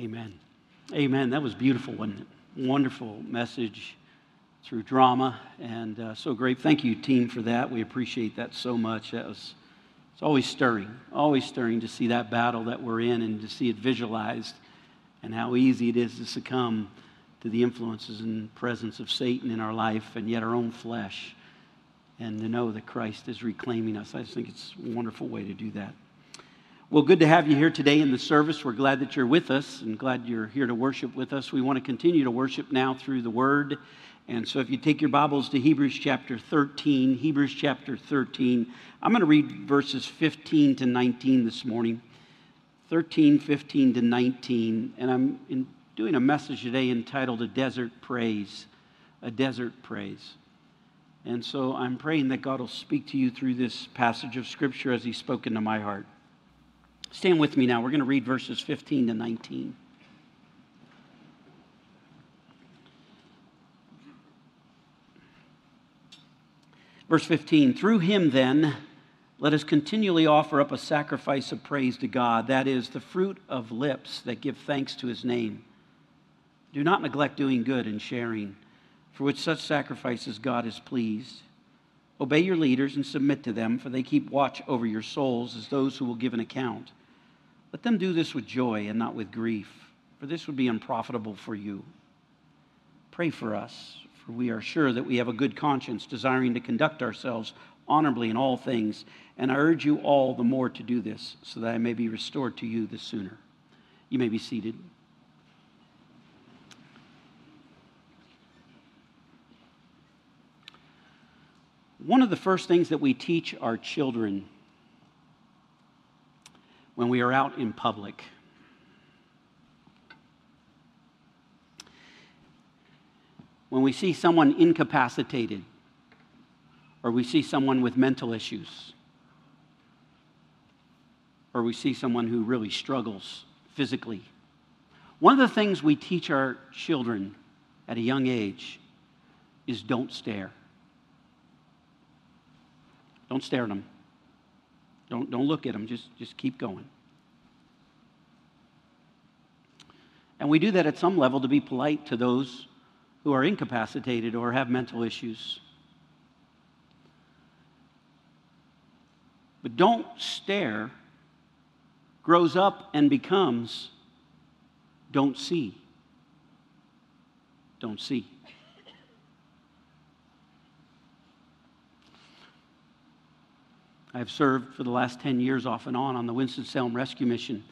Amen. Amen. That was beautiful, wasn't it? Wonderful message through drama, and uh, so great. Thank you, team, for that. We appreciate that so much. That was it's always stirring, always stirring to see that battle that we're in and to see it visualized, and how easy it is to succumb to the influences and presence of Satan in our life, and yet our own flesh, and to know that Christ is reclaiming us. I just think it's a wonderful way to do that. Well, good to have you here today in the service. We're glad that you're with us and glad you're here to worship with us. We want to continue to worship now through the Word. And so, if you take your Bibles to Hebrews chapter 13, Hebrews chapter 13, I'm going to read verses 15 to 19 this morning. 13, 15 to 19. And I'm doing a message today entitled A Desert Praise. A Desert Praise. And so, I'm praying that God will speak to you through this passage of Scripture as He's spoken to my heart. Stand with me now. We're going to read verses 15 to 19. Verse 15 Through him, then, let us continually offer up a sacrifice of praise to God, that is, the fruit of lips that give thanks to his name. Do not neglect doing good and sharing, for which such sacrifices God is pleased. Obey your leaders and submit to them, for they keep watch over your souls as those who will give an account. Let them do this with joy and not with grief, for this would be unprofitable for you. Pray for us, for we are sure that we have a good conscience, desiring to conduct ourselves honorably in all things. And I urge you all the more to do this, so that I may be restored to you the sooner. You may be seated. One of the first things that we teach our children when we are out in public. When we see someone incapacitated, or we see someone with mental issues, or we see someone who really struggles physically. One of the things we teach our children at a young age is don't stare. Don't stare at them. Don't, don't look at them, just, just keep going. And we do that at some level to be polite to those who are incapacitated or have mental issues. But don't stare grows up and becomes don't see. Don't see. I've served for the last 10 years off and on on the Winston-Salem Rescue Mission.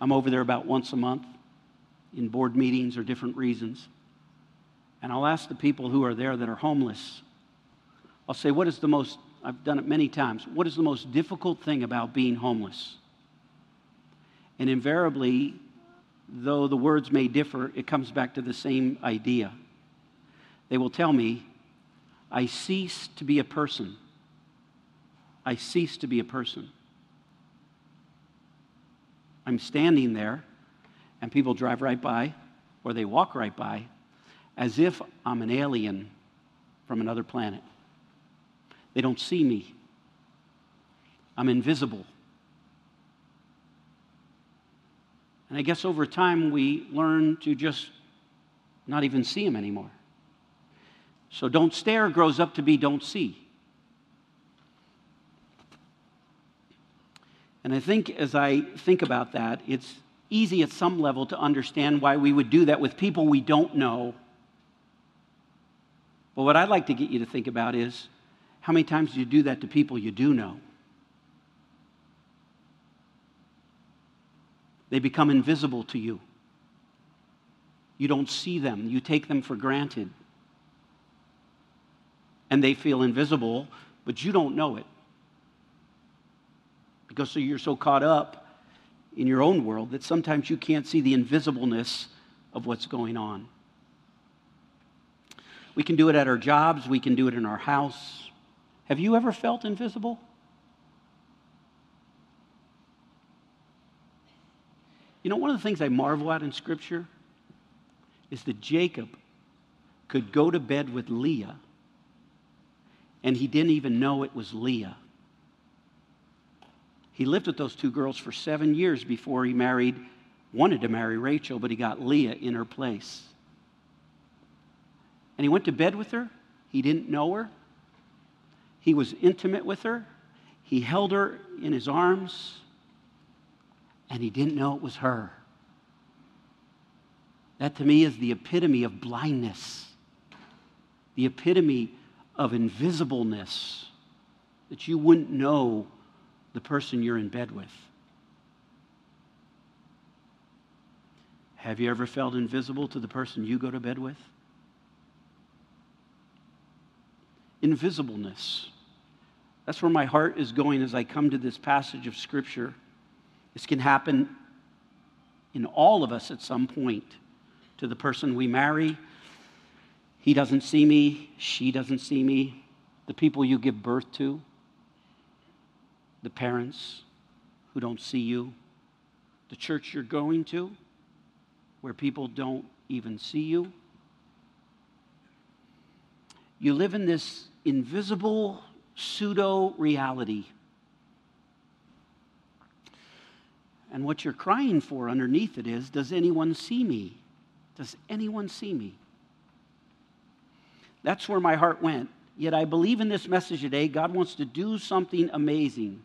I'm over there about once a month in board meetings or different reasons. And I'll ask the people who are there that are homeless, I'll say, What is the most, I've done it many times, what is the most difficult thing about being homeless? And invariably, though the words may differ, it comes back to the same idea. They will tell me, I cease to be a person I cease to be a person. I'm standing there, and people drive right by, or they walk right by, as if I'm an alien from another planet. They don't see me. I'm invisible. And I guess over time we learn to just not even see them anymore. So don't stare grows up to be don't see. And I think as I think about that, it's easy at some level to understand why we would do that with people we don't know. But what I'd like to get you to think about is how many times do you do that to people you do know? They become invisible to you. You don't see them, you take them for granted. And they feel invisible, but you don't know it because you're so caught up in your own world that sometimes you can't see the invisibleness of what's going on. We can do it at our jobs, we can do it in our house. Have you ever felt invisible? You know, one of the things I marvel at in Scripture is that Jacob could go to bed with Leah and he didn't even know it was Leah. He lived with those two girls for seven years before he married wanted to marry Rachel, but he got Leah in her place. And he went to bed with her. He didn't know her. He was intimate with her. He held her in his arms, and he didn't know it was her. That to me is the epitome of blindness, the epitome of invisibleness, that you wouldn't know the person you're in bed with. Have you ever felt invisible to the person you go to bed with? Invisibleness. That's where my heart is going as I come to this passage of Scripture. This can happen in all of us at some point to the person we marry. He doesn't see me, she doesn't see me. The people you give birth to, the parents who don't see you, the church you're going to, where people don't even see you. You live in this invisible pseudo reality. And what you're crying for underneath it is Does anyone see me? Does anyone see me? That's where my heart went. Yet I believe in this message today, God wants to do something amazing.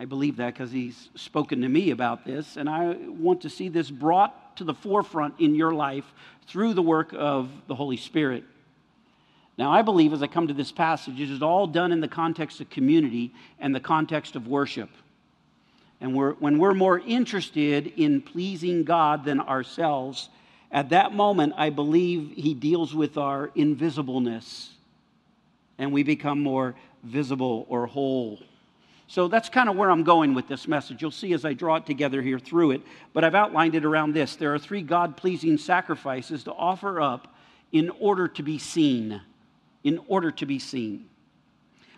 I believe that because He's spoken to me about this, and I want to see this brought to the forefront in your life through the work of the Holy Spirit. Now, I believe as I come to this passage, it is all done in the context of community and the context of worship. And we're, when we're more interested in pleasing God than ourselves, at that moment, I believe he deals with our invisibleness and we become more visible or whole. So that's kind of where I'm going with this message. You'll see as I draw it together here through it, but I've outlined it around this. There are three God pleasing sacrifices to offer up in order to be seen. In order to be seen.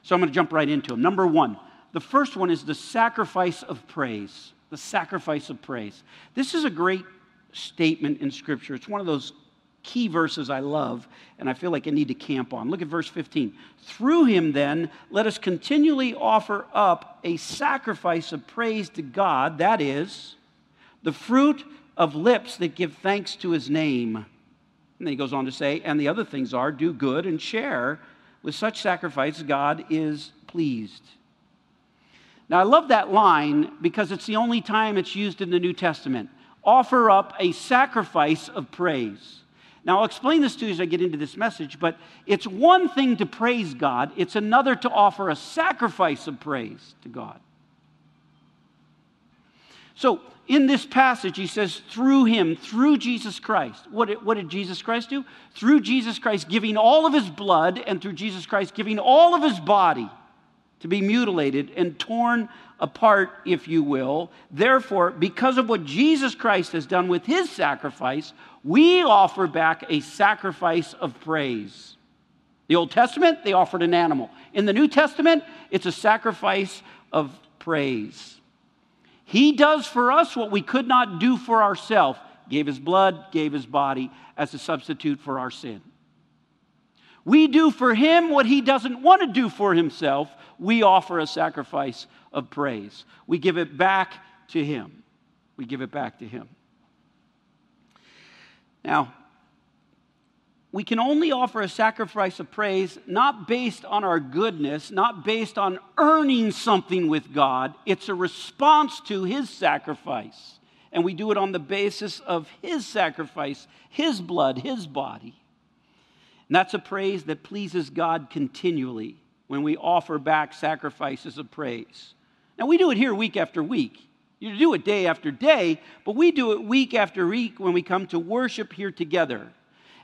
So I'm going to jump right into them. Number one, the first one is the sacrifice of praise. The sacrifice of praise. This is a great statement in Scripture. It's one of those key verses I love, and I feel like I need to camp on. Look at verse 15. Through him, then, let us continually offer up a sacrifice of praise to God, that is, the fruit of lips that give thanks to his name. And then he goes on to say, and the other things are do good and share. With such sacrifice, God is pleased. Now, I love that line because it's the only time it's used in the New Testament offer up a sacrifice of praise. Now, I'll explain this to you as I get into this message, but it's one thing to praise God, it's another to offer a sacrifice of praise to God. So, in this passage, he says, through him, through Jesus Christ. What did, what did Jesus Christ do? Through Jesus Christ giving all of his blood, and through Jesus Christ giving all of his body to be mutilated and torn apart, if you will. Therefore, because of what Jesus Christ has done with his sacrifice, we offer back a sacrifice of praise. The Old Testament, they offered an animal. In the New Testament, it's a sacrifice of praise. He does for us what we could not do for ourselves gave his blood, gave his body as a substitute for our sin. We do for him what he doesn't want to do for himself. We offer a sacrifice of praise. We give it back to him. We give it back to him. Now, we can only offer a sacrifice of praise not based on our goodness, not based on earning something with God. It's a response to His sacrifice. And we do it on the basis of His sacrifice, His blood, His body. And that's a praise that pleases God continually when we offer back sacrifices of praise. Now, we do it here week after week. You do it day after day, but we do it week after week when we come to worship here together.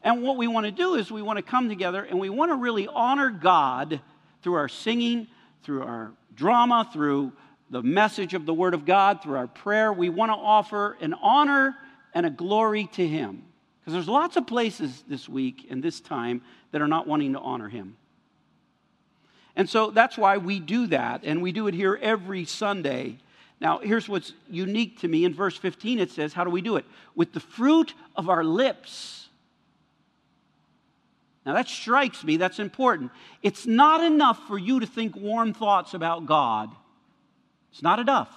And what we want to do is we want to come together and we want to really honor God through our singing, through our drama, through the message of the Word of God, through our prayer. We want to offer an honor and a glory to Him. Because there's lots of places this week and this time that are not wanting to honor him. And so that's why we do that, and we do it here every Sunday. Now, here's what's unique to me. In verse 15, it says, How do we do it? With the fruit of our lips. Now, that strikes me. That's important. It's not enough for you to think warm thoughts about God, it's not enough.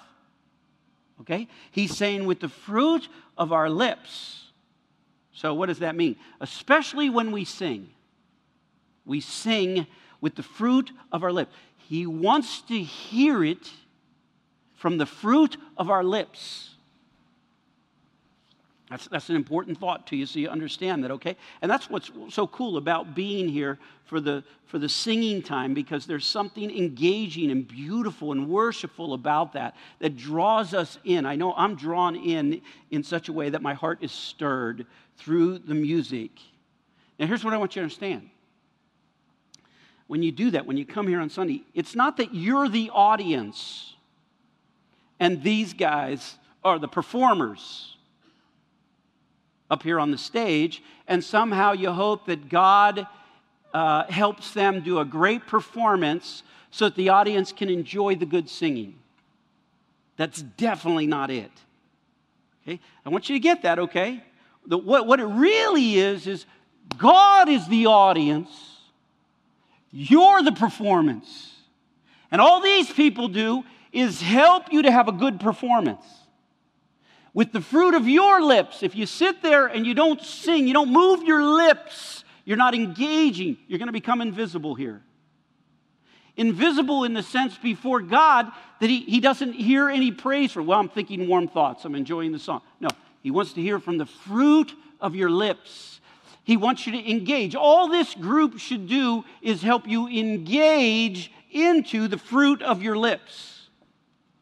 Okay? He's saying with the fruit of our lips. So, what does that mean? Especially when we sing. We sing with the fruit of our lips. He wants to hear it from the fruit of our lips. That's, that's an important thought to you so you understand that, okay? And that's what's so cool about being here for the, for the singing time because there's something engaging and beautiful and worshipful about that that draws us in. I know I'm drawn in in such a way that my heart is stirred through the music. Now, here's what I want you to understand. When you do that, when you come here on Sunday, it's not that you're the audience and these guys are the performers up here on the stage, and somehow you hope that God uh, helps them do a great performance so that the audience can enjoy the good singing. That's definitely not it. Okay? I want you to get that, okay? The, what, what it really is, is God is the audience, you're the performance. And all these people do is help you to have a good performance with the fruit of your lips. If you sit there and you don't sing, you don't move your lips, you're not engaging, you're going to become invisible here. Invisible in the sense before God that he, he doesn't hear any praise for. Well, I'm thinking warm thoughts, I'm enjoying the song. No, He wants to hear from the fruit of your lips. He wants you to engage. All this group should do is help you engage into the fruit of your lips.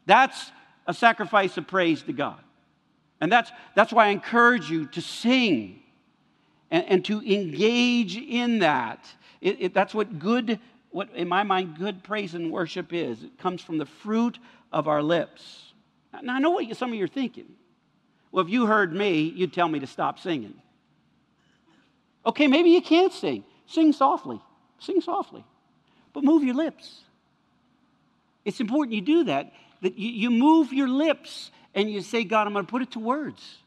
That's a sacrifice of praise to God. And that's, that's why I encourage you to sing and, and to engage in that. It, it, that's what good, what in my mind, good praise and worship is. It comes from the fruit of our lips. Now, I know what some of you are thinking. Well, if you heard me, you'd tell me to stop singing. Okay, maybe you can't sing. Sing softly. Sing softly. But move your lips. It's important you do that, that you, you move your lips and you say, God, I'm going to put it to words.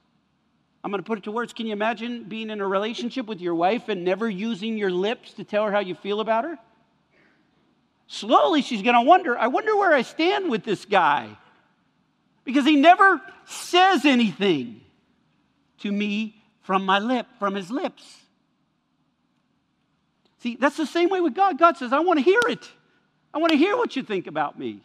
I'm going to put it to words. Can you imagine being in a relationship with your wife and never using your lips to tell her how you feel about her? Slowly, she's going to wonder, I wonder where I stand with this guy. Because he never says anything to me from my lip, from his lips. See, that's the same way with God. God says, I want to hear it. I want to hear what you think about me.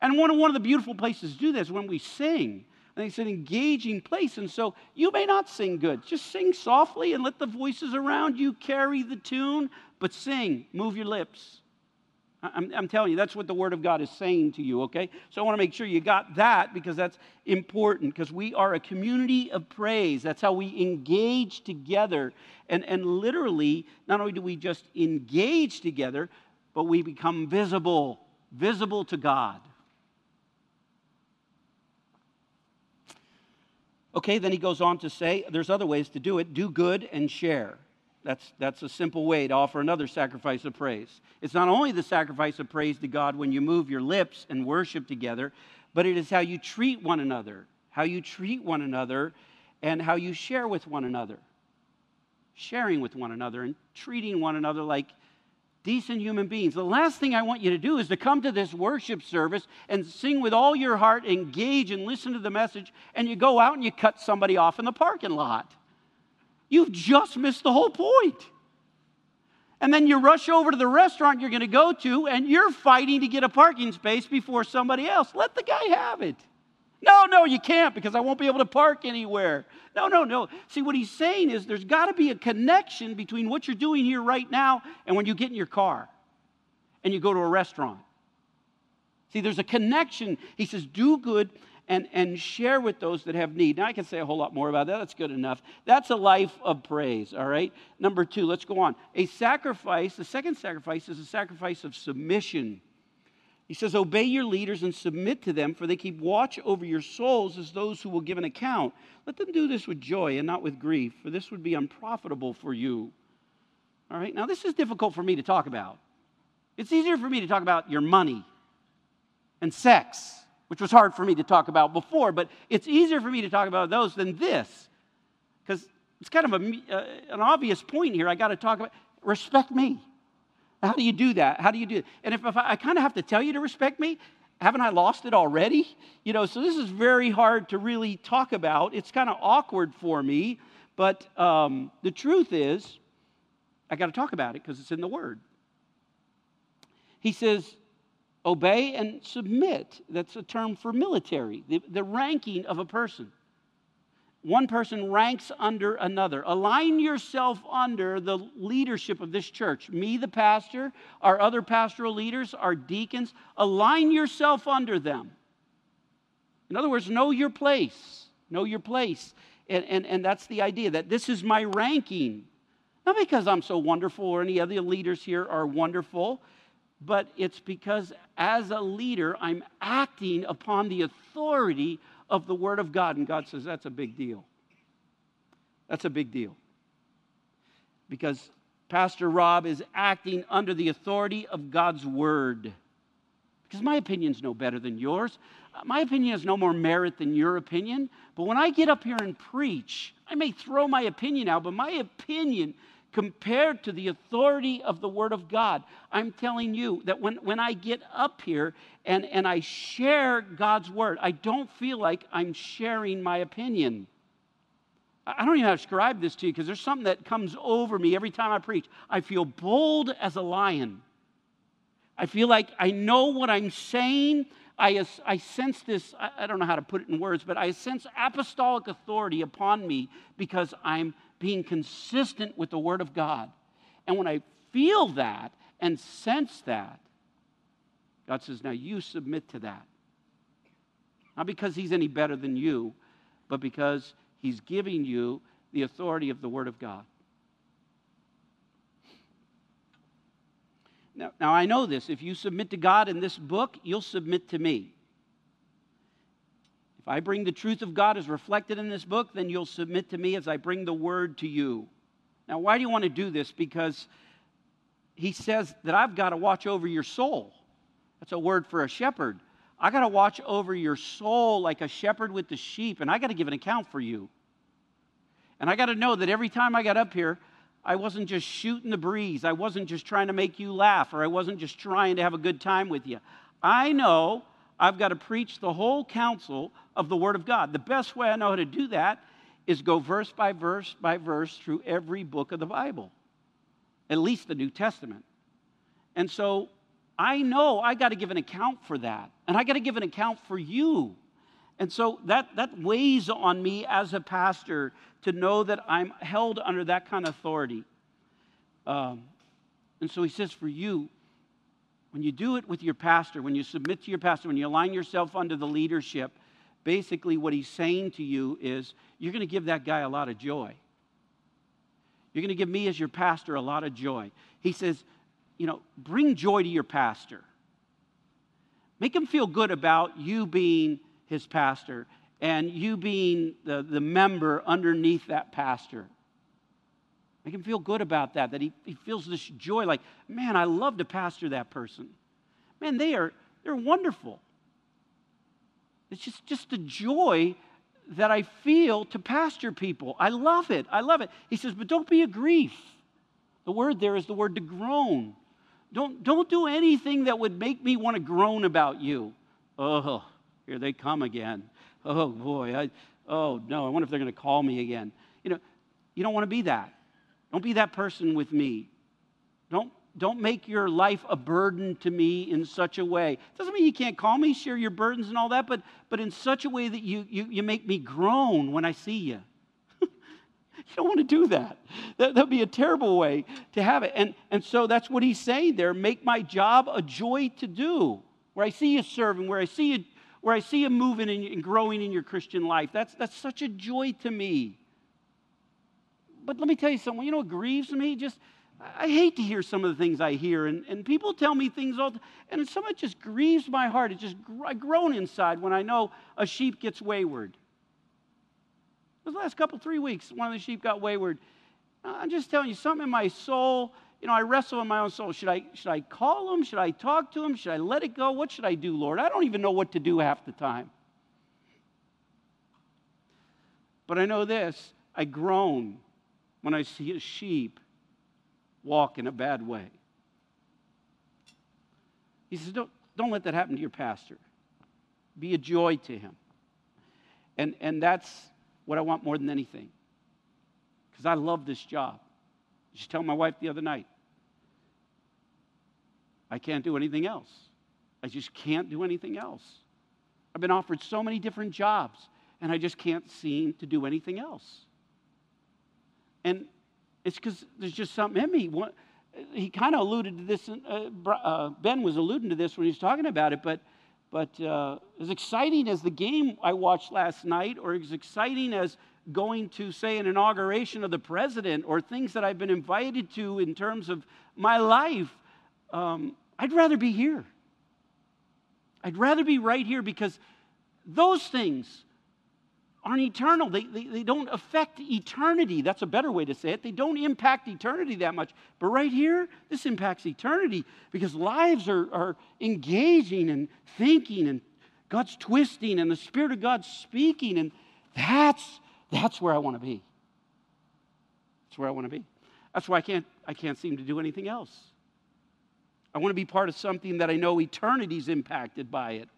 And one of, one of the beautiful places to do this when we sing. And it's an engaging place. And so you may not sing good. Just sing softly and let the voices around you carry the tune, but sing, move your lips. I'm, I'm, telling you, that's what the Word of God is saying to you, okay? So I want to make sure you got that because that's important because we are a community of praise. That's how we engage together. And, and literally, not only do we just engage together, but we become visible, visible to God. Okay, then he goes on to say there's other ways to do it do good and share. That's, that's a simple way to offer another sacrifice of praise. It's not only the sacrifice of praise to God when you move your lips and worship together, but it is how you treat one another, how you treat one another, and how you share with one another. Sharing with one another and treating one another like decent human beings. The last thing I want you to do is to come to this worship service and sing with all your heart, engage and listen to the message, and you go out and you cut somebody off in the parking lot. You've just missed the whole point. And then you rush over to the restaurant you're going to go to, and you're fighting to get a parking space before somebody else. Let the guy have it. No, no, you can't because I won't be able to park anywhere. No, no, no. See, what he's saying is there's got to be a connection between what you're doing here right now and when you get in your car and you go to a restaurant. See, there's a connection. He says, do good and, and share with those that have need. Now, I can say a whole lot more about that. That's good enough. That's a life of praise, all right? Number two, let's go on. A sacrifice, the second sacrifice is a sacrifice of submission. He says, Obey your leaders and submit to them, for they keep watch over your souls as those who will give an account. Let them do this with joy and not with grief, for this would be unprofitable for you. All right, now this is difficult for me to talk about. It's easier for me to talk about your money and sex, which was hard for me to talk about before, but it's easier for me to talk about those than this, because it's kind of a, uh, an obvious point here. I got to talk about respect me. How do you do that? How do you do it? And if, if I, I kind of have to tell you to respect me, haven't I lost it already? You know, so this is very hard to really talk about. It's kind of awkward for me, but um, the truth is, I got to talk about it because it's in the Word. He says, obey and submit. That's a term for military, the, the ranking of a person. One person ranks under another. Align yourself under the leadership of this church. Me, the pastor, our other pastoral leaders, our deacons. Align yourself under them. In other words, know your place. Know your place. And, and, and that's the idea that this is my ranking. Not because I'm so wonderful or any other leaders here are wonderful, but it's because as a leader, I'm acting upon the authority of the Word of God. And God says, that's a big deal. That's a big deal. Because Pastor Rob is acting under the authority of God's Word. Because my opinion's no better than yours. My opinion has no more merit than your opinion. But when I get up here and preach, I may throw my opinion out, but my opinion compared to the authority of the Word of God. I'm telling you that when, when I get up here and, and I share God's Word, I don't feel like I'm sharing my opinion. I don't even have to describe this to you because there's something that comes over me every time I preach. I feel bold as a lion. I feel like I know what I'm saying. I, I sense this, I don't know how to put it in words, but I sense apostolic authority upon me because I'm being consistent with the Word of God. And when I feel that and sense that, God says, Now you submit to that. Not because He's any better than you, but because He's giving you the authority of the Word of God. Now, now, I know this. If you submit to God in this book, you'll submit to me. If I bring the truth of God as reflected in this book, then you'll submit to me as I bring the word to you. Now, why do you want to do this? Because he says that I've got to watch over your soul. That's a word for a shepherd. I got to watch over your soul like a shepherd with the sheep, and I got to give an account for you. And I got to know that every time I got up here, I wasn't just shooting the breeze. I wasn't just trying to make you laugh, or I wasn't just trying to have a good time with you. I know I've got to preach the whole counsel of the Word of God. The best way I know how to do that is go verse by verse by verse through every book of the Bible, at least the New Testament. And so I know I got to give an account for that, and I got to give an account for you. And so that, that weighs on me as a pastor to know that I'm held under that kind of authority. Um, and so he says, for you, when you do it with your pastor, when you submit to your pastor, when you align yourself under the leadership, basically what he's saying to you is you're going to give that guy a lot of joy. You're going to give me, as your pastor, a lot of joy. He says, you know, bring joy to your pastor. Make him feel good about you being his pastor and you being the, the member underneath that pastor. Make him feel good about that, that he, he feels this joy like, man, I love to pastor that person. Man, they are they're wonderful. It's just, just a joy that I feel to pastor people. I love it. I love it. He says, but don't be a grief. The word there is the word to groan. Don't, don't do anything that would make me want to groan about you. Oh, here they come again. Oh boy, I, oh no, I wonder if they're going to call me again. You know, you don't want to be that. Don't be that person with me. Don't, don't make your life a burden to me in such a way. Doesn't mean you can't call me, share your burdens and all that, but, but in such a way that you, you, you make me groan when I see you. you don't want to do that. that. That would be a terrible way to have it. And, and so that's what he's saying there. Make my job a joy to do. Where I see you serving, where I see you, where I see you moving and growing in your Christian life. That's, that's such a joy to me but let me tell you something. You know what grieves me? Just I hate to hear some of the things I hear, and, and people tell me things all, and some of it just grieves my heart. It just I groan inside when I know a sheep gets wayward. The last couple three weeks, one of the sheep got wayward. I'm just telling you, something in my soul. You know, I wrestle in my own soul. Should I should I call him? Should I talk to him? Should I let it go? What should I do, Lord? I don't even know what to do half the time. But I know this: I groan when I see a sheep walk in a bad way. He says, don't, don't let that happen to your pastor. be a joy to him. And, and that's what I want more than anything. Because I love this job. I just tell my wife the other night, I can't do anything else. I just can't do anything else. I've been offered so many different jobs, and I just can't seem to do anything else. And it's because there's just something in me. He kind of alluded to this. Uh, uh, ben was alluding to this when he was talking about it, but but uh, as exciting as the game I watched last night, or as exciting as going to, say, an inauguration of the president, or things that I've been invited to in terms of my life, um, I'd rather be here. I'd rather be right here because those things aren't eternal. They, they, they, don't affect eternity. That's a better way to say it. They don't impact eternity that much. But right here, this impacts eternity because lives are, are engaging and thinking and God's twisting and the Spirit of God's speaking. And that's, that's where I want to be. That's where I want to be. That's why I can't, I can't seem to do anything else. I want to be part of something that I know eternity's impacted by it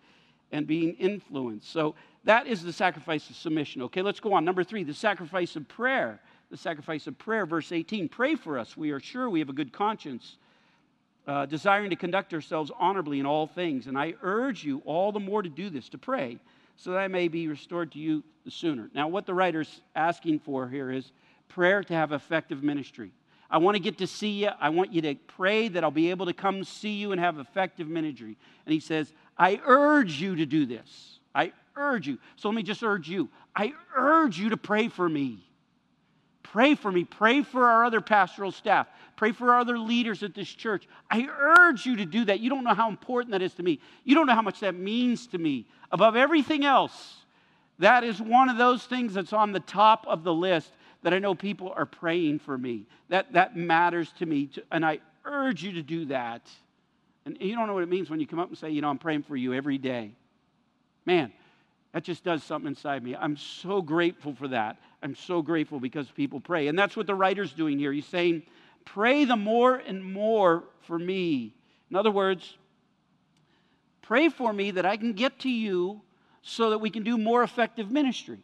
and being influenced. So that is the sacrifice of submission. Okay, let's go on. Number three, the sacrifice of prayer. The sacrifice of prayer, verse 18. Pray for us. We are sure we have a good conscience, uh, desiring to conduct ourselves honorably in all things. And I urge you all the more to do this, to pray, so that I may be restored to you the sooner. Now, what the writer's asking for here is prayer to have effective ministry. I want to get to see you. I want you to pray that I'll be able to come see you and have effective ministry. And he says, I urge you to do this. I urge you. So let me just urge you. I urge you to pray for me. Pray for me. Pray for our other pastoral staff. Pray for our other leaders at this church. I urge you to do that. You don't know how important that is to me. You don't know how much that means to me. Above everything else, that is one of those things that's on the top of the list that I know people are praying for me. That, that matters to me. And I urge you to do that. And you don't know what it means when you come up and say, you know, I'm praying for you every day. Man, that just does something inside me. I'm so grateful for that. I'm so grateful because people pray. And that's what the writer's doing here. He's saying, Pray the more and more for me. In other words, pray for me that I can get to you so that we can do more effective ministry.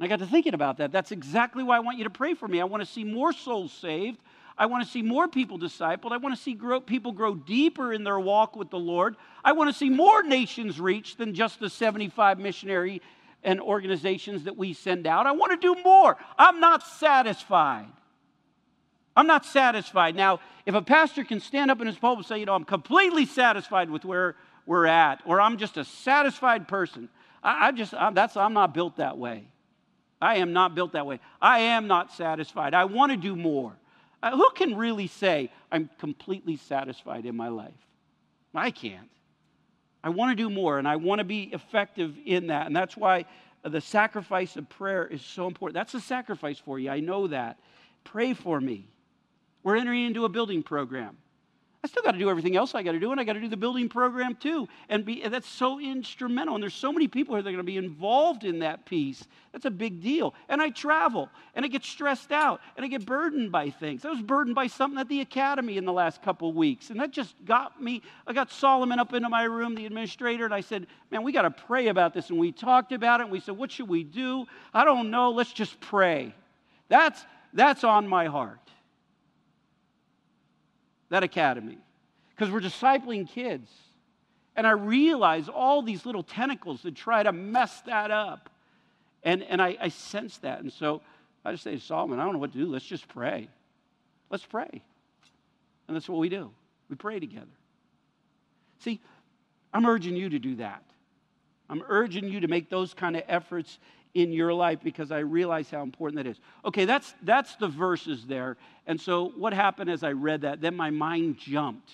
And I got to thinking about that. That's exactly why I want you to pray for me. I want to see more souls saved. I want to see more people discipled. I want to see grow, people grow deeper in their walk with the Lord. I want to see more nations reached than just the 75 missionary and organizations that we send out. I want to do more. I'm not satisfied. I'm not satisfied. Now, if a pastor can stand up in his pulpit and say, you know, I'm completely satisfied with where we're at, or I'm just a satisfied person, I, I just, I, that's, I'm not built that way. I am not built that way. I am not satisfied. I want to do more. Uh, who can really say, I'm completely satisfied in my life? I can't. I want to do more and I want to be effective in that. And that's why the sacrifice of prayer is so important. That's a sacrifice for you. I know that. Pray for me. We're entering into a building program. I still got to do everything else I got to do, and I got to do the building program too. And, be, and that's so instrumental. And there's so many people here that are going to be involved in that piece. That's a big deal. And I travel, and I get stressed out, and I get burdened by things. I was burdened by something at the academy in the last couple weeks, and that just got me. I got Solomon up into my room, the administrator, and I said, "Man, we got to pray about this." And we talked about it. And we said, "What should we do?" I don't know. Let's just pray. That's that's on my heart that academy because we're discipling kids. And I realize all these little tentacles that try to mess that up. And, and I, I sense that. And so I just say Solomon, I don't know what to do. Let's just pray. Let's pray. And that's what we do. We pray together. See, I'm urging you to do that. I'm urging you to make those kind of efforts in your life because I realize how important that is. Okay, that's, that's the verses there. And so what happened as I read that? Then my mind jumped.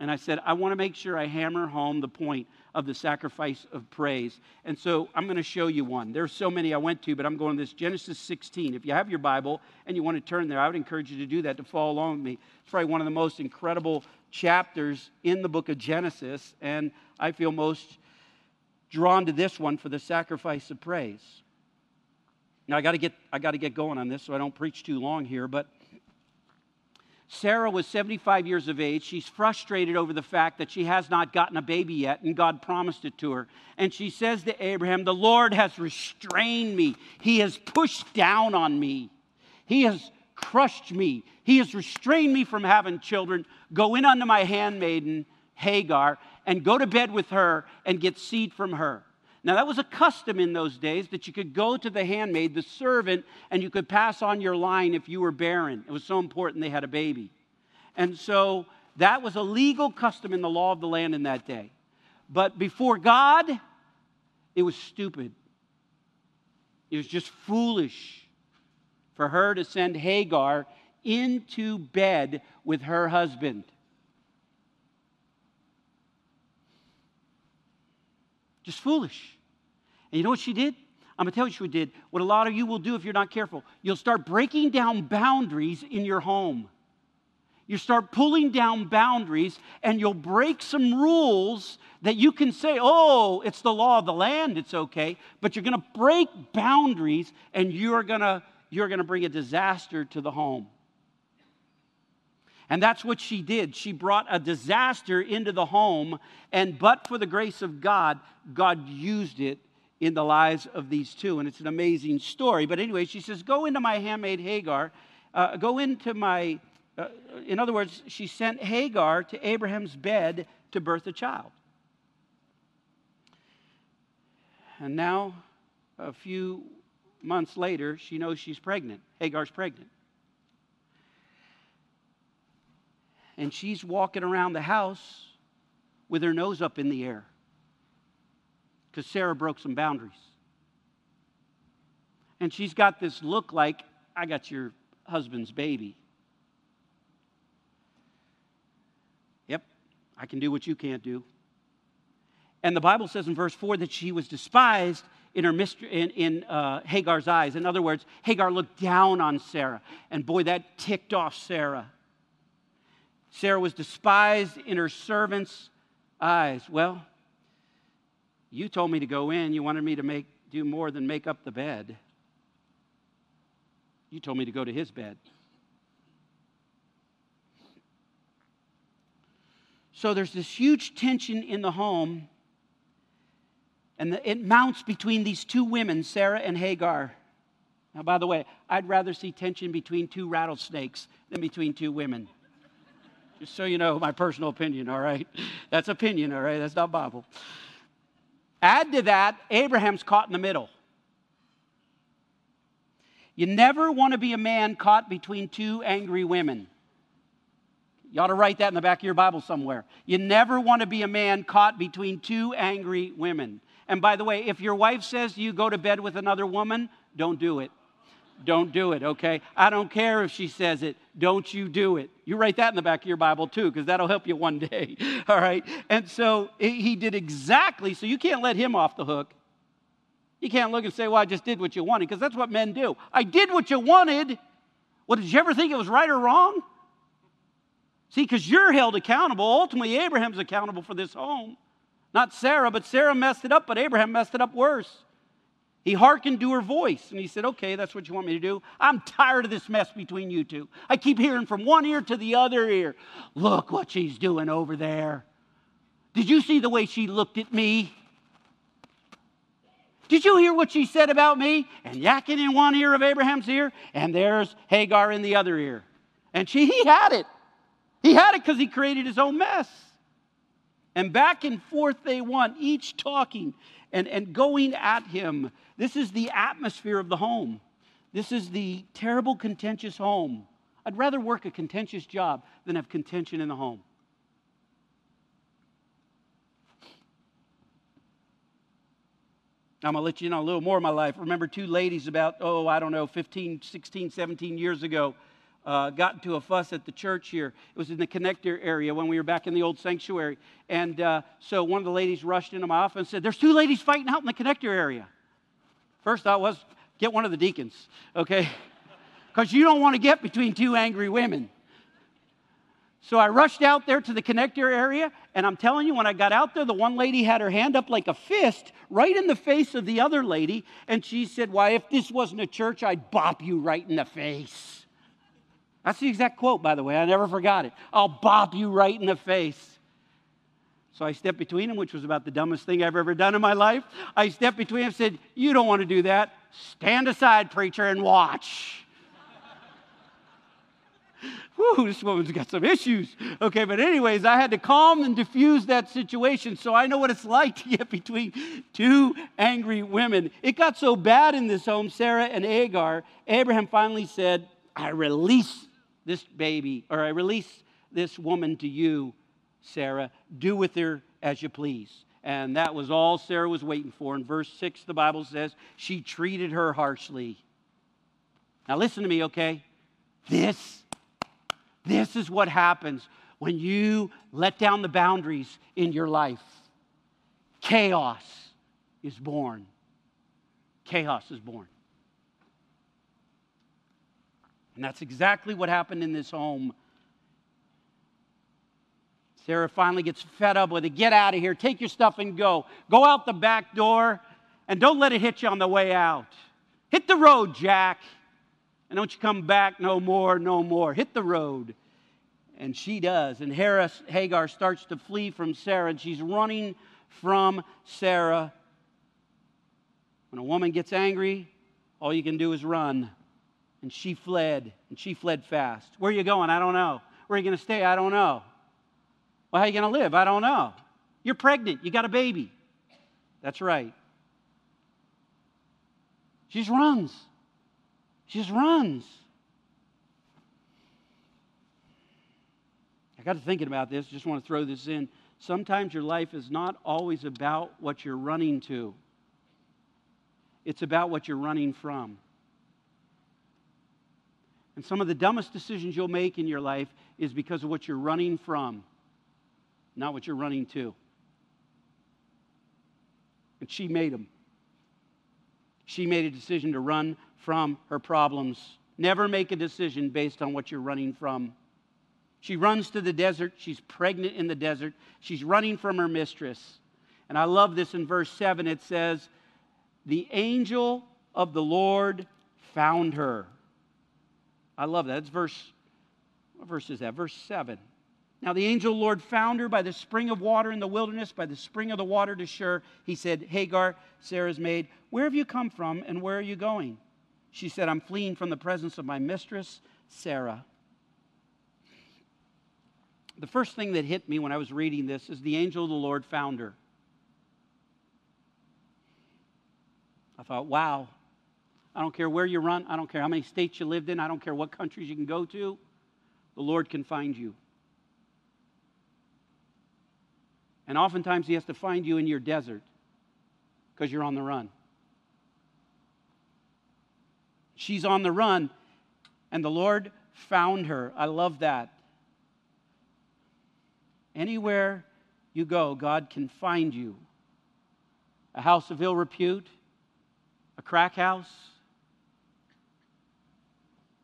And I said, I want to make sure I hammer home the point of the sacrifice of praise. And so I'm going to show you one. There's so many I went to, but I'm going to this Genesis 16. If you have your Bible and you want to turn there, I would encourage you to do that, to follow along with me. It's probably one of the most incredible chapters in the book of Genesis. And I feel most drawn to this one for the sacrifice of praise. Now I got to get I got to get going on this so I don't preach too long here, but Sarah was 75 years of age. She's frustrated over the fact that she has not gotten a baby yet, and God promised it to her. And she says to Abraham, The Lord has restrained me, He has pushed down on me, He has crushed me, He has restrained me from having children. Go in unto my handmaiden, Hagar, and go to bed with her and get seed from her. Now, that was a custom in those days that you could go to the handmaid, the servant, and you could pass on your line if you were barren. It was so important they had a baby. And so that was a legal custom in the law of the land in that day. But before God, it was stupid. It was just foolish for her to send Hagar into bed with her husband. Just foolish. And you know what she did? I'm going to tell you what she did. What a lot of you will do if you're not careful. You'll start breaking down boundaries in your home. You start pulling down boundaries and you'll break some rules that you can say, oh, it's the law of the land, it's okay. But you're going to break boundaries and you're going to, you're going to bring a disaster to the home. And that's what she did. She brought a disaster into the home, and but for the grace of God, God used it in the lives of these two. And it's an amazing story. But anyway, she says, Go into my handmaid Hagar. Uh, go into my, uh, in other words, she sent Hagar to Abraham's bed to birth a child. And now, a few months later, she knows she's pregnant. Hagar's pregnant. And she's walking around the house with her nose up in the air because Sarah broke some boundaries. And she's got this look like, I got your husband's baby. Yep, I can do what you can't do. And the Bible says in verse 4 that she was despised in, her mistr- in, in uh, Hagar's eyes. In other words, Hagar looked down on Sarah. And boy, that ticked off Sarah. Sarah was despised in her servants' eyes. Well, you told me to go in. You wanted me to make, do more than make up the bed. You told me to go to his bed. So there's this huge tension in the home, and the, it mounts between these two women, Sarah and Hagar. Now, by the way, I'd rather see tension between two rattlesnakes than between two women. Just so you know, my personal opinion, all right? That's opinion, all right? That's not Bible. Add to that, Abraham's caught in the middle. You never want to be a man caught between two angry women. You ought to write that in the back of your Bible somewhere. You never want to be a man caught between two angry women. And by the way, if your wife says you go to bed with another woman, don't do it. Don't do it, okay? I don't care if she says it. Don't you do it. You write that in the back of your Bible too, because that'll help you one day, all right? And so he did exactly, so you can't let him off the hook. You can't look and say, well, I just did what you wanted, because that's what men do. I did what you wanted. Well, did you ever think it was right or wrong? See, because you're held accountable. Ultimately, Abraham's accountable for this home. Not Sarah, but Sarah messed it up, but Abraham messed it up worse. He hearkened to her voice and he said, Okay, that's what you want me to do. I'm tired of this mess between you two. I keep hearing from one ear to the other ear. Look what she's doing over there. Did you see the way she looked at me? Did you hear what she said about me? And yakking in one ear of Abraham's ear, and there's Hagar in the other ear. And she, he had it. He had it because he created his own mess. And back and forth they went, each talking and, and going at him. This is the atmosphere of the home. This is the terrible, contentious home. I'd rather work a contentious job than have contention in the home. I'm going to let you know a little more of my life. remember two ladies about, oh, I don't know, 15, 16, 17 years ago uh, got into a fuss at the church here. It was in the connector area when we were back in the old sanctuary. And uh, so one of the ladies rushed into my office and said, There's two ladies fighting out in the connector area. First thought was, Get one of the deacons, okay? Because you don't want to get between two angry women. So I rushed out there to the connector area, and I'm telling you, when I got out there, the one lady had her hand up like a fist right in the face of the other lady, and she said, Why, if this wasn't a church, I'd bop you right in the face. That's the exact quote, by the way. I never forgot it. I'll bop you right in the face. So I stepped between them, which was about the dumbest thing I've ever done in my life. I stepped between them and said, You don't want to do that. Stand aside, preacher, and watch. Whew, this woman's got some issues. Okay, but anyways, I had to calm and diffuse that situation so I know what it's like to get between two angry women. It got so bad in this home, Sarah and Agar, Abraham finally said, I release this baby, or I release this woman to you, Sarah. Do with her as you please. And that was all Sarah was waiting for. In verse 6, the Bible says, she treated her harshly. Now, listen to me, okay? This, this is what happens when you let down the boundaries in your life. Chaos is born. Chaos is born. And that's exactly what happened in this home. Sarah finally gets fed up with it. Get out of here. Take your stuff and go. Go out the back door and don't let it hit you on the way out. Hit the road, Jack. And don't you come back no more, no more. Hit the road. And she does. And Hagar starts to flee from Sarah, and she's running from Sarah. When a woman gets angry, all you can do is run. And she fled, and she fled fast. Where are you going? I don't know. Where are you going to stay? I don't know. Well, how are you going to live? I don't know. You're pregnant. You got a baby. That's right. She just runs. She just runs. I got to thinking about this. Just want to throw this in. Sometimes your life is not always about what you're running to, it's about what you're running from. And some of the dumbest decisions you'll make in your life is because of what you're running from, not what you're running to. And she made them. She made a decision to run from her problems. Never make a decision based on what you're running from. She runs to the desert. She's pregnant in the desert. She's running from her mistress. And I love this in verse 7. It says, The angel of the Lord found her. I love that. It's verse, what verse is that? Verse 7. Now the angel of the Lord found her by the spring of water in the wilderness, by the spring of the water to Shur. He said, Hagar, Sarah's maid, where have you come from and where are you going? She said, I'm fleeing from the presence of my mistress, Sarah. The first thing that hit me when I was reading this is the angel of the Lord found her. I thought, wow, I don't care where you run. I don't care how many states you lived in. I don't care what countries you can go to. The Lord can find you. And oftentimes He has to find you in your desert because you're on the run. She's on the run, and the Lord found her. I love that. Anywhere you go, God can find you. A house of ill repute, a crack house,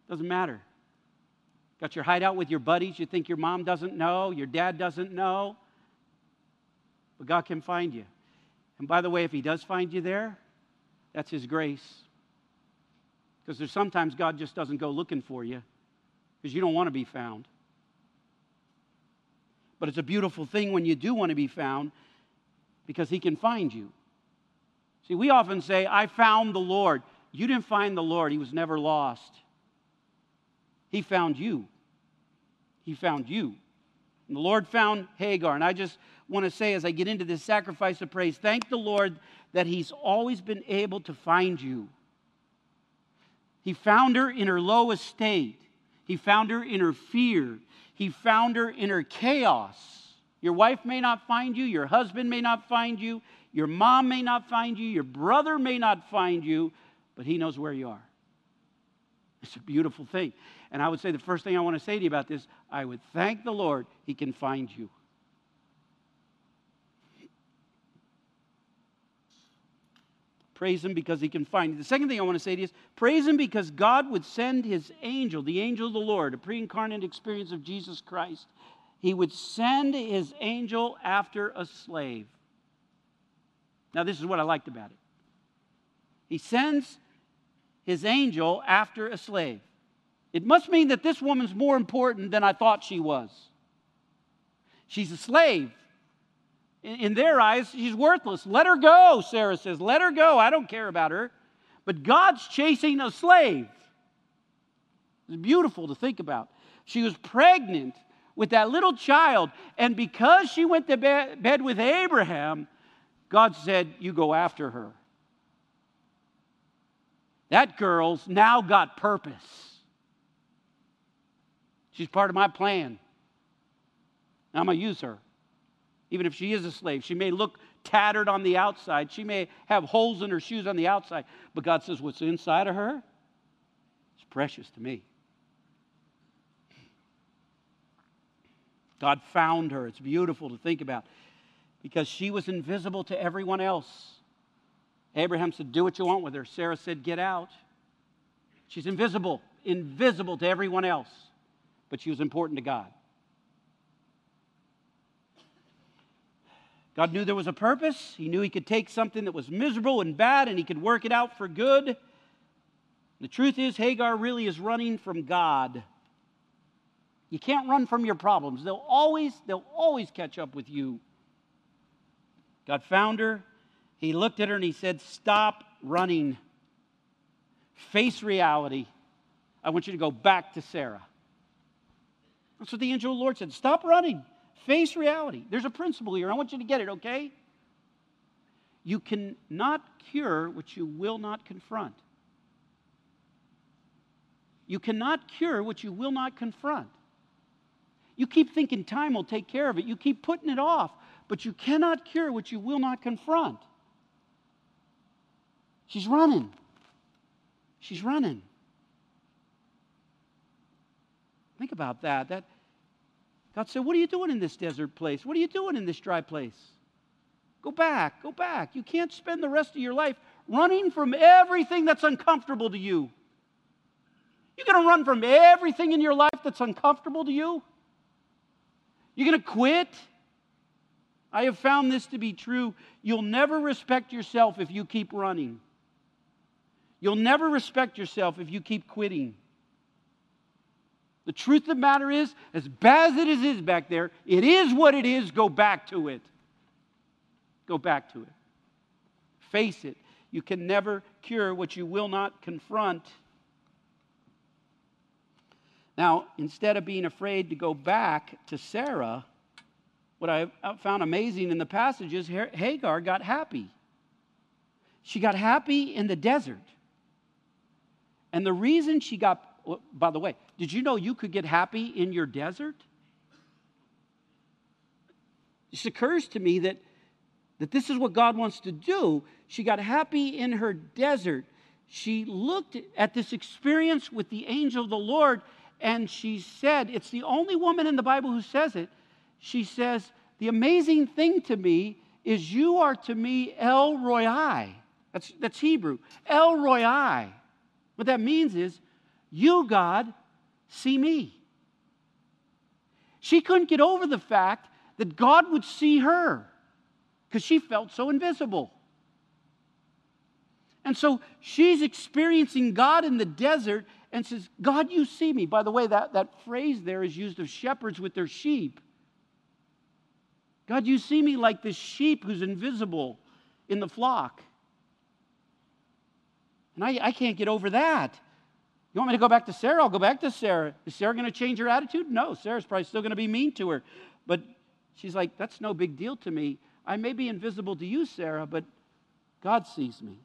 doesn't matter. Got your hideout with your buddies you think your mom doesn't know, your dad doesn't know. But God can find you. And by the way, if He does find you there, that's His grace. Because there's sometimes God just doesn't go looking for you because you don't want to be found. But it's a beautiful thing when you do want to be found because He can find you. See, we often say, I found the Lord. You didn't find the Lord, He was never lost. He found you. He found you. And the Lord found Hagar. And I just want to say, as I get into this sacrifice of praise, thank the Lord that He's always been able to find you. He found her in her low estate, He found her in her fear, He found her in her chaos. Your wife may not find you, your husband may not find you, your mom may not find you, your brother may not find you, but He knows where you are. It's a beautiful thing. And I would say the first thing I want to say to you about this, I would thank the Lord he can find you. Praise him because he can find you. The second thing I want to say to you is praise him because God would send his angel, the angel of the Lord, a pre incarnate experience of Jesus Christ. He would send his angel after a slave. Now, this is what I liked about it. He sends his angel after a slave. It must mean that this woman's more important than I thought she was. She's a slave. In their eyes, she's worthless. Let her go, Sarah says. Let her go. I don't care about her. But God's chasing a slave. It's beautiful to think about. She was pregnant with that little child, and because she went to bed with Abraham, God said, You go after her. That girl's now got purpose. She's part of my plan. I'm going to use her. Even if she is a slave, she may look tattered on the outside, she may have holes in her shoes on the outside, but God says, What's inside of her is precious to me. God found her. It's beautiful to think about because she was invisible to everyone else. Abraham said, Do what you want with her. Sarah said, Get out. She's invisible, invisible to everyone else, but she was important to God. God knew there was a purpose. He knew He could take something that was miserable and bad and He could work it out for good. The truth is, Hagar really is running from God. You can't run from your problems. They'll always, they'll always catch up with you. God found her. He looked at her and he said, Stop running. Face reality. I want you to go back to Sarah. That's what the angel of the Lord said. Stop running. Face reality. There's a principle here. I want you to get it, okay? You cannot cure what you will not confront. You cannot cure what you will not confront. You keep thinking time will take care of it. You keep putting it off, but you cannot cure what you will not confront. She's running. She's running. Think about that. That God said, What are you doing in this desert place? What are you doing in this dry place? Go back, go back. You can't spend the rest of your life running from everything that's uncomfortable to you. You're going to run from everything in your life that's uncomfortable to you? You're going to quit? I have found this to be true. You'll never respect yourself if you keep running. You'll never respect yourself if you keep quitting. The truth of the matter is, as bad as it is back there, it is what it is. Go back to it. Go back to it. Face it. You can never cure what you will not confront. Now, instead of being afraid to go back to Sarah, what I found amazing in the passage is Hagar got happy. She got happy in the desert. And the reason she got well, by the way, did you know you could get happy in your desert? It occurs to me that, that this is what God wants to do. She got happy in her desert. She looked at this experience with the angel of the Lord and she said, It's the only woman in the Bible who says it. She says, The amazing thing to me is you are to me El Roi. That's, that's Hebrew. El Roi. What that means is you, God, see me. She couldn't get over the fact that God would see her because she felt so invisible. And so she's experiencing God in the desert and says, God, you see me. By the way, that, that phrase there is used of shepherds with their sheep. God, you see me like this sheep who's invisible in the flock. And I, I can't get over that. You want me to go back to Sarah? I'll go back to Sarah. Is Sarah going to change her attitude? No, Sarah's probably still going to be mean to her. But she's like, that's no big deal to me. I may be invisible to you, Sarah, but God sees me.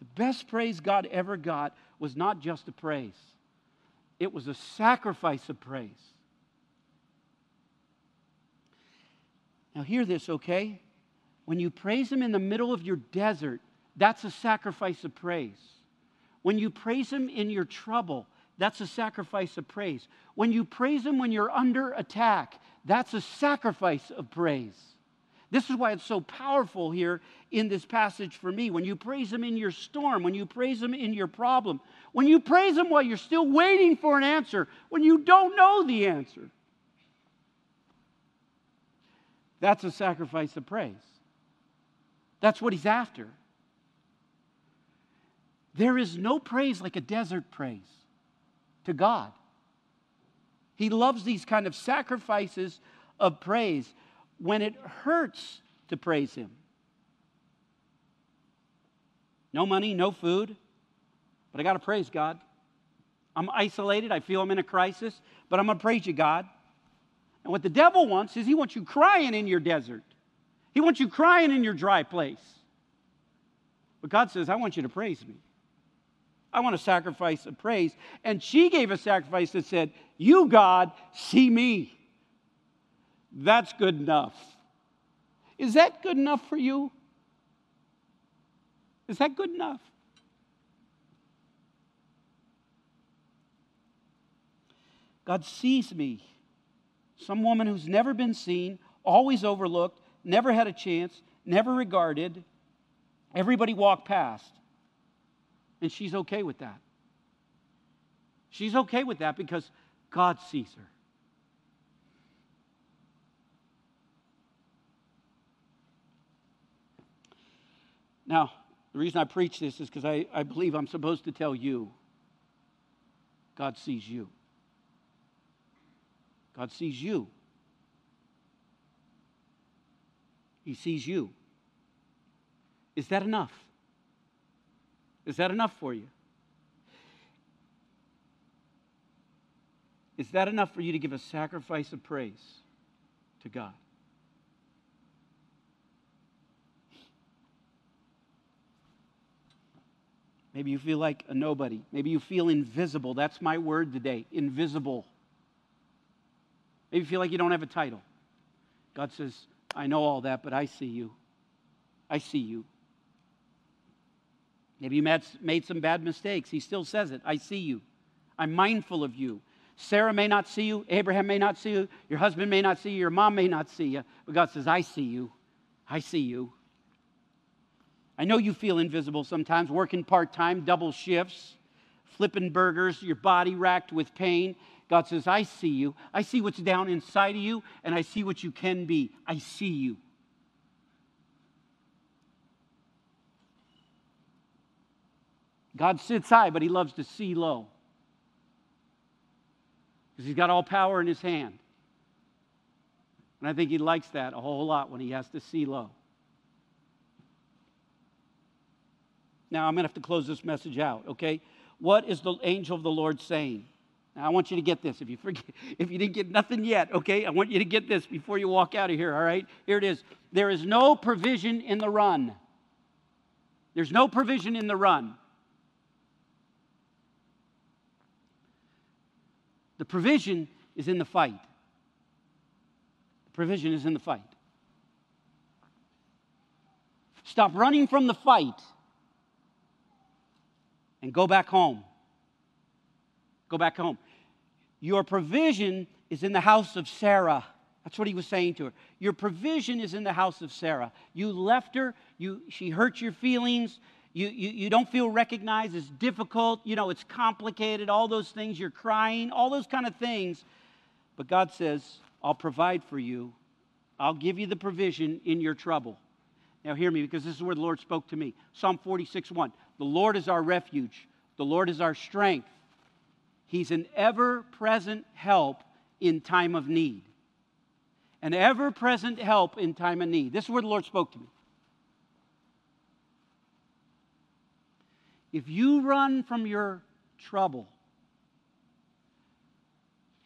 The best praise God ever got was not just a praise, it was a sacrifice of praise. Now, hear this, okay? When you praise Him in the middle of your desert, that's a sacrifice of praise. When you praise Him in your trouble, that's a sacrifice of praise. When you praise Him when you're under attack, that's a sacrifice of praise. This is why it's so powerful here in this passage for me. When you praise Him in your storm, when you praise Him in your problem, when you praise Him while you're still waiting for an answer, when you don't know the answer, that's a sacrifice of praise. That's what he's after. There is no praise like a desert praise to God. He loves these kind of sacrifices of praise when it hurts to praise Him. No money, no food, but I got to praise God. I'm isolated. I feel I'm in a crisis, but I'm going to praise you, God. And what the devil wants is he wants you crying in your desert. He wants you crying in your dry place. But God says, I want you to praise me. I want a sacrifice of praise. And she gave a sacrifice that said, You, God, see me. That's good enough. Is that good enough for you? Is that good enough? God sees me. Some woman who's never been seen, always overlooked, never had a chance, never regarded. Everybody walked past. And she's okay with that. She's okay with that because God sees her. Now, the reason I preach this is because I, I believe I'm supposed to tell you God sees you. God sees you. He sees you. Is that enough? Is that enough for you? Is that enough for you to give a sacrifice of praise to God? Maybe you feel like a nobody. Maybe you feel invisible. That's my word today invisible. Maybe you feel like you don't have a title. God says, I know all that, but I see you. I see you. Maybe you made some bad mistakes. He still says it I see you. I'm mindful of you. Sarah may not see you. Abraham may not see you. Your husband may not see you. Your mom may not see you. But God says, I see you. I see you. I know you feel invisible sometimes, working part time, double shifts, flipping burgers, your body racked with pain. God says, I see you. I see what's down inside of you, and I see what you can be. I see you. God sits high, but he loves to see low. Because he's got all power in his hand. And I think he likes that a whole lot when he has to see low. Now, I'm going to have to close this message out, okay? What is the angel of the Lord saying? Now, I want you to get this. If you forget, if you didn't get nothing yet, okay, I want you to get this before you walk out of here, all right? Here it is. There is no provision in the run. There's no provision in the run. The provision is in the fight. The provision is in the fight. Stop running from the fight and go back home. Go back home. Your provision is in the house of Sarah. That's what he was saying to her. Your provision is in the house of Sarah. You left her, you, she hurt your feelings, you, you, you don't feel recognized, it's difficult, you know, it's complicated, all those things, you're crying, all those kind of things. But God says, I'll provide for you, I'll give you the provision in your trouble. Now, hear me because this is where the Lord spoke to me. Psalm 46 1. The Lord is our refuge, the Lord is our strength. He's an ever present help in time of need. An ever present help in time of need. This is where the Lord spoke to me. If you run from your trouble,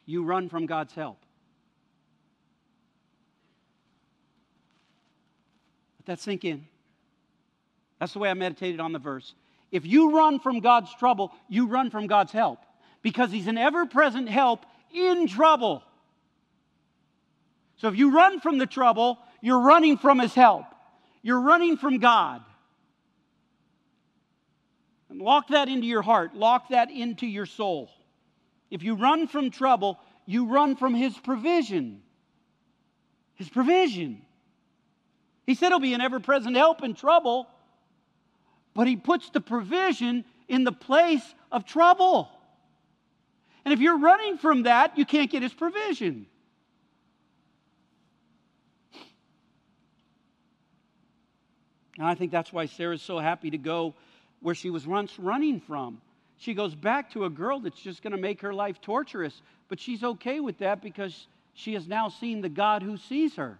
you run from God's help. Let that sink in. That's the way I meditated on the verse. If you run from God's trouble, you run from God's help because He's an ever present help in trouble. So if you run from the trouble, you're running from His help, you're running from God. And lock that into your heart, lock that into your soul. If you run from trouble, you run from His provision. His provision. He said He'll be an ever present help in trouble, but He puts the provision in the place of trouble. And if you're running from that, you can't get His provision. And I think that's why Sarah's so happy to go where she was once running from. She goes back to a girl that's just going to make her life torturous, but she's okay with that because she has now seen the God who sees her.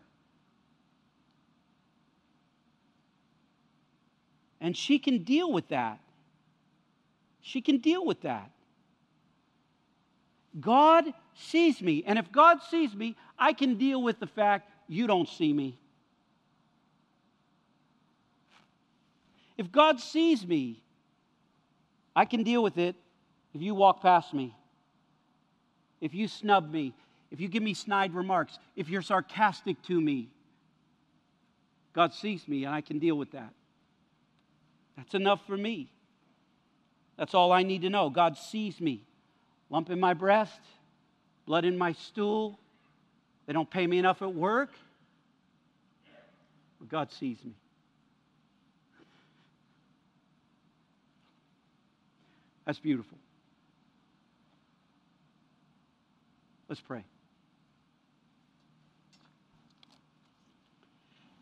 And she can deal with that. She can deal with that. God sees me. And if God sees me, I can deal with the fact you don't see me. If God sees me, I can deal with it if you walk past me, if you snub me, if you give me snide remarks, if you're sarcastic to me. God sees me and I can deal with that. That's enough for me. That's all I need to know. God sees me. Lump in my breast, blood in my stool. They don't pay me enough at work. But God sees me. That's beautiful. Let's pray.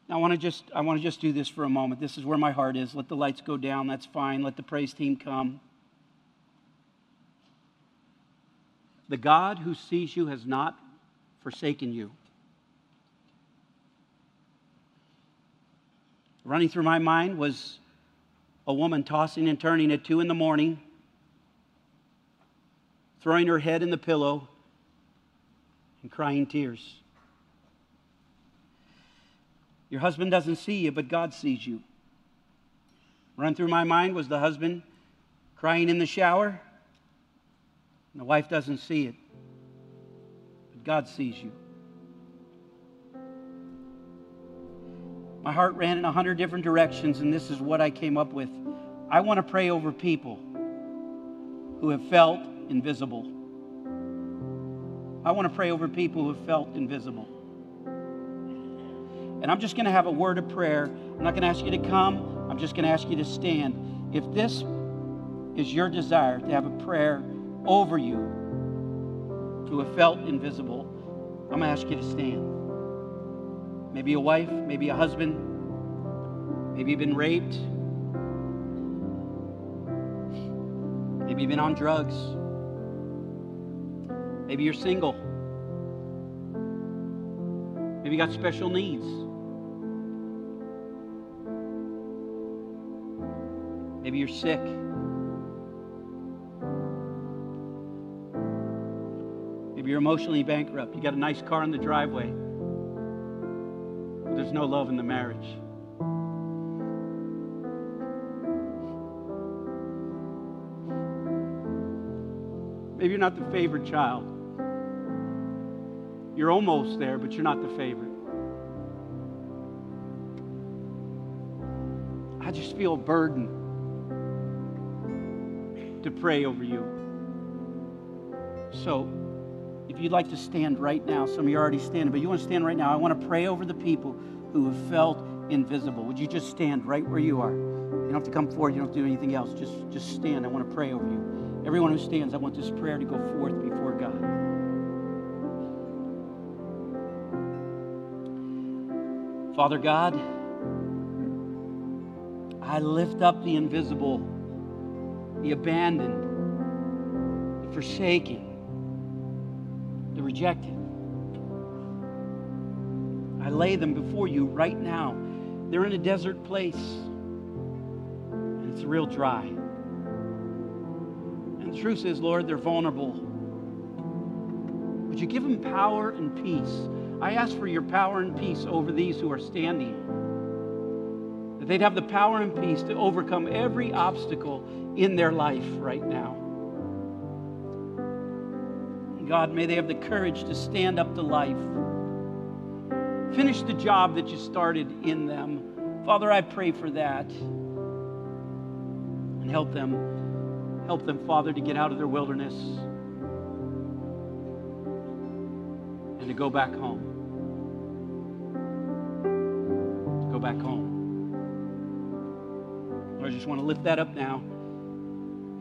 Now, I want to just I want to just do this for a moment. This is where my heart is. Let the lights go down. That's fine. Let the praise team come. The God who sees you has not forsaken you. Running through my mind was a woman tossing and turning at two in the morning, throwing her head in the pillow and crying tears. Your husband doesn't see you, but God sees you. Run through my mind was the husband crying in the shower, and the wife doesn't see it, but God sees you. My heart ran in a hundred different directions, and this is what I came up with. I want to pray over people who have felt invisible. I want to pray over people who have felt invisible. And I'm just going to have a word of prayer. I'm not going to ask you to come, I'm just going to ask you to stand. If this is your desire to have a prayer over you who have felt invisible, I'm going to ask you to stand. Maybe a wife, maybe a husband, maybe you've been raped, maybe you've been on drugs, maybe you're single, maybe you got special needs. Maybe you're sick. Maybe you're emotionally bankrupt. You got a nice car in the driveway. But there's no love in the marriage. Maybe you're not the favorite child. You're almost there, but you're not the favorite. I just feel a burden to pray over you. So, if you'd like to stand right now, some of you are already standing, but you want to stand right now, I want to pray over the people who have felt invisible. Would you just stand right where you are? You don't have to come forward, you don't have to do anything else. Just, just stand. I want to pray over you. Everyone who stands, I want this prayer to go forth before God. Father God, I lift up the invisible the abandoned, the forsaken, the rejected. I lay them before you right now. They're in a desert place, and it's real dry. And the truth is, Lord, they're vulnerable. Would you give them power and peace? I ask for your power and peace over these who are standing that they'd have the power and peace to overcome every obstacle in their life right now. God, may they have the courage to stand up to life. Finish the job that you started in them. Father, I pray for that. And help them, help them, Father, to get out of their wilderness and to go back home. To go back home. I just want to lift that up now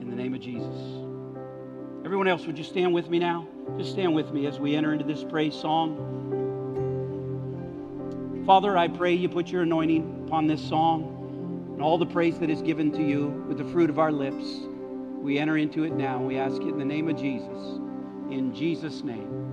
in the name of Jesus. Everyone else, would you stand with me now? Just stand with me as we enter into this praise song. Father, I pray you put your anointing upon this song. And all the praise that is given to you with the fruit of our lips, we enter into it now. We ask it in the name of Jesus. In Jesus' name.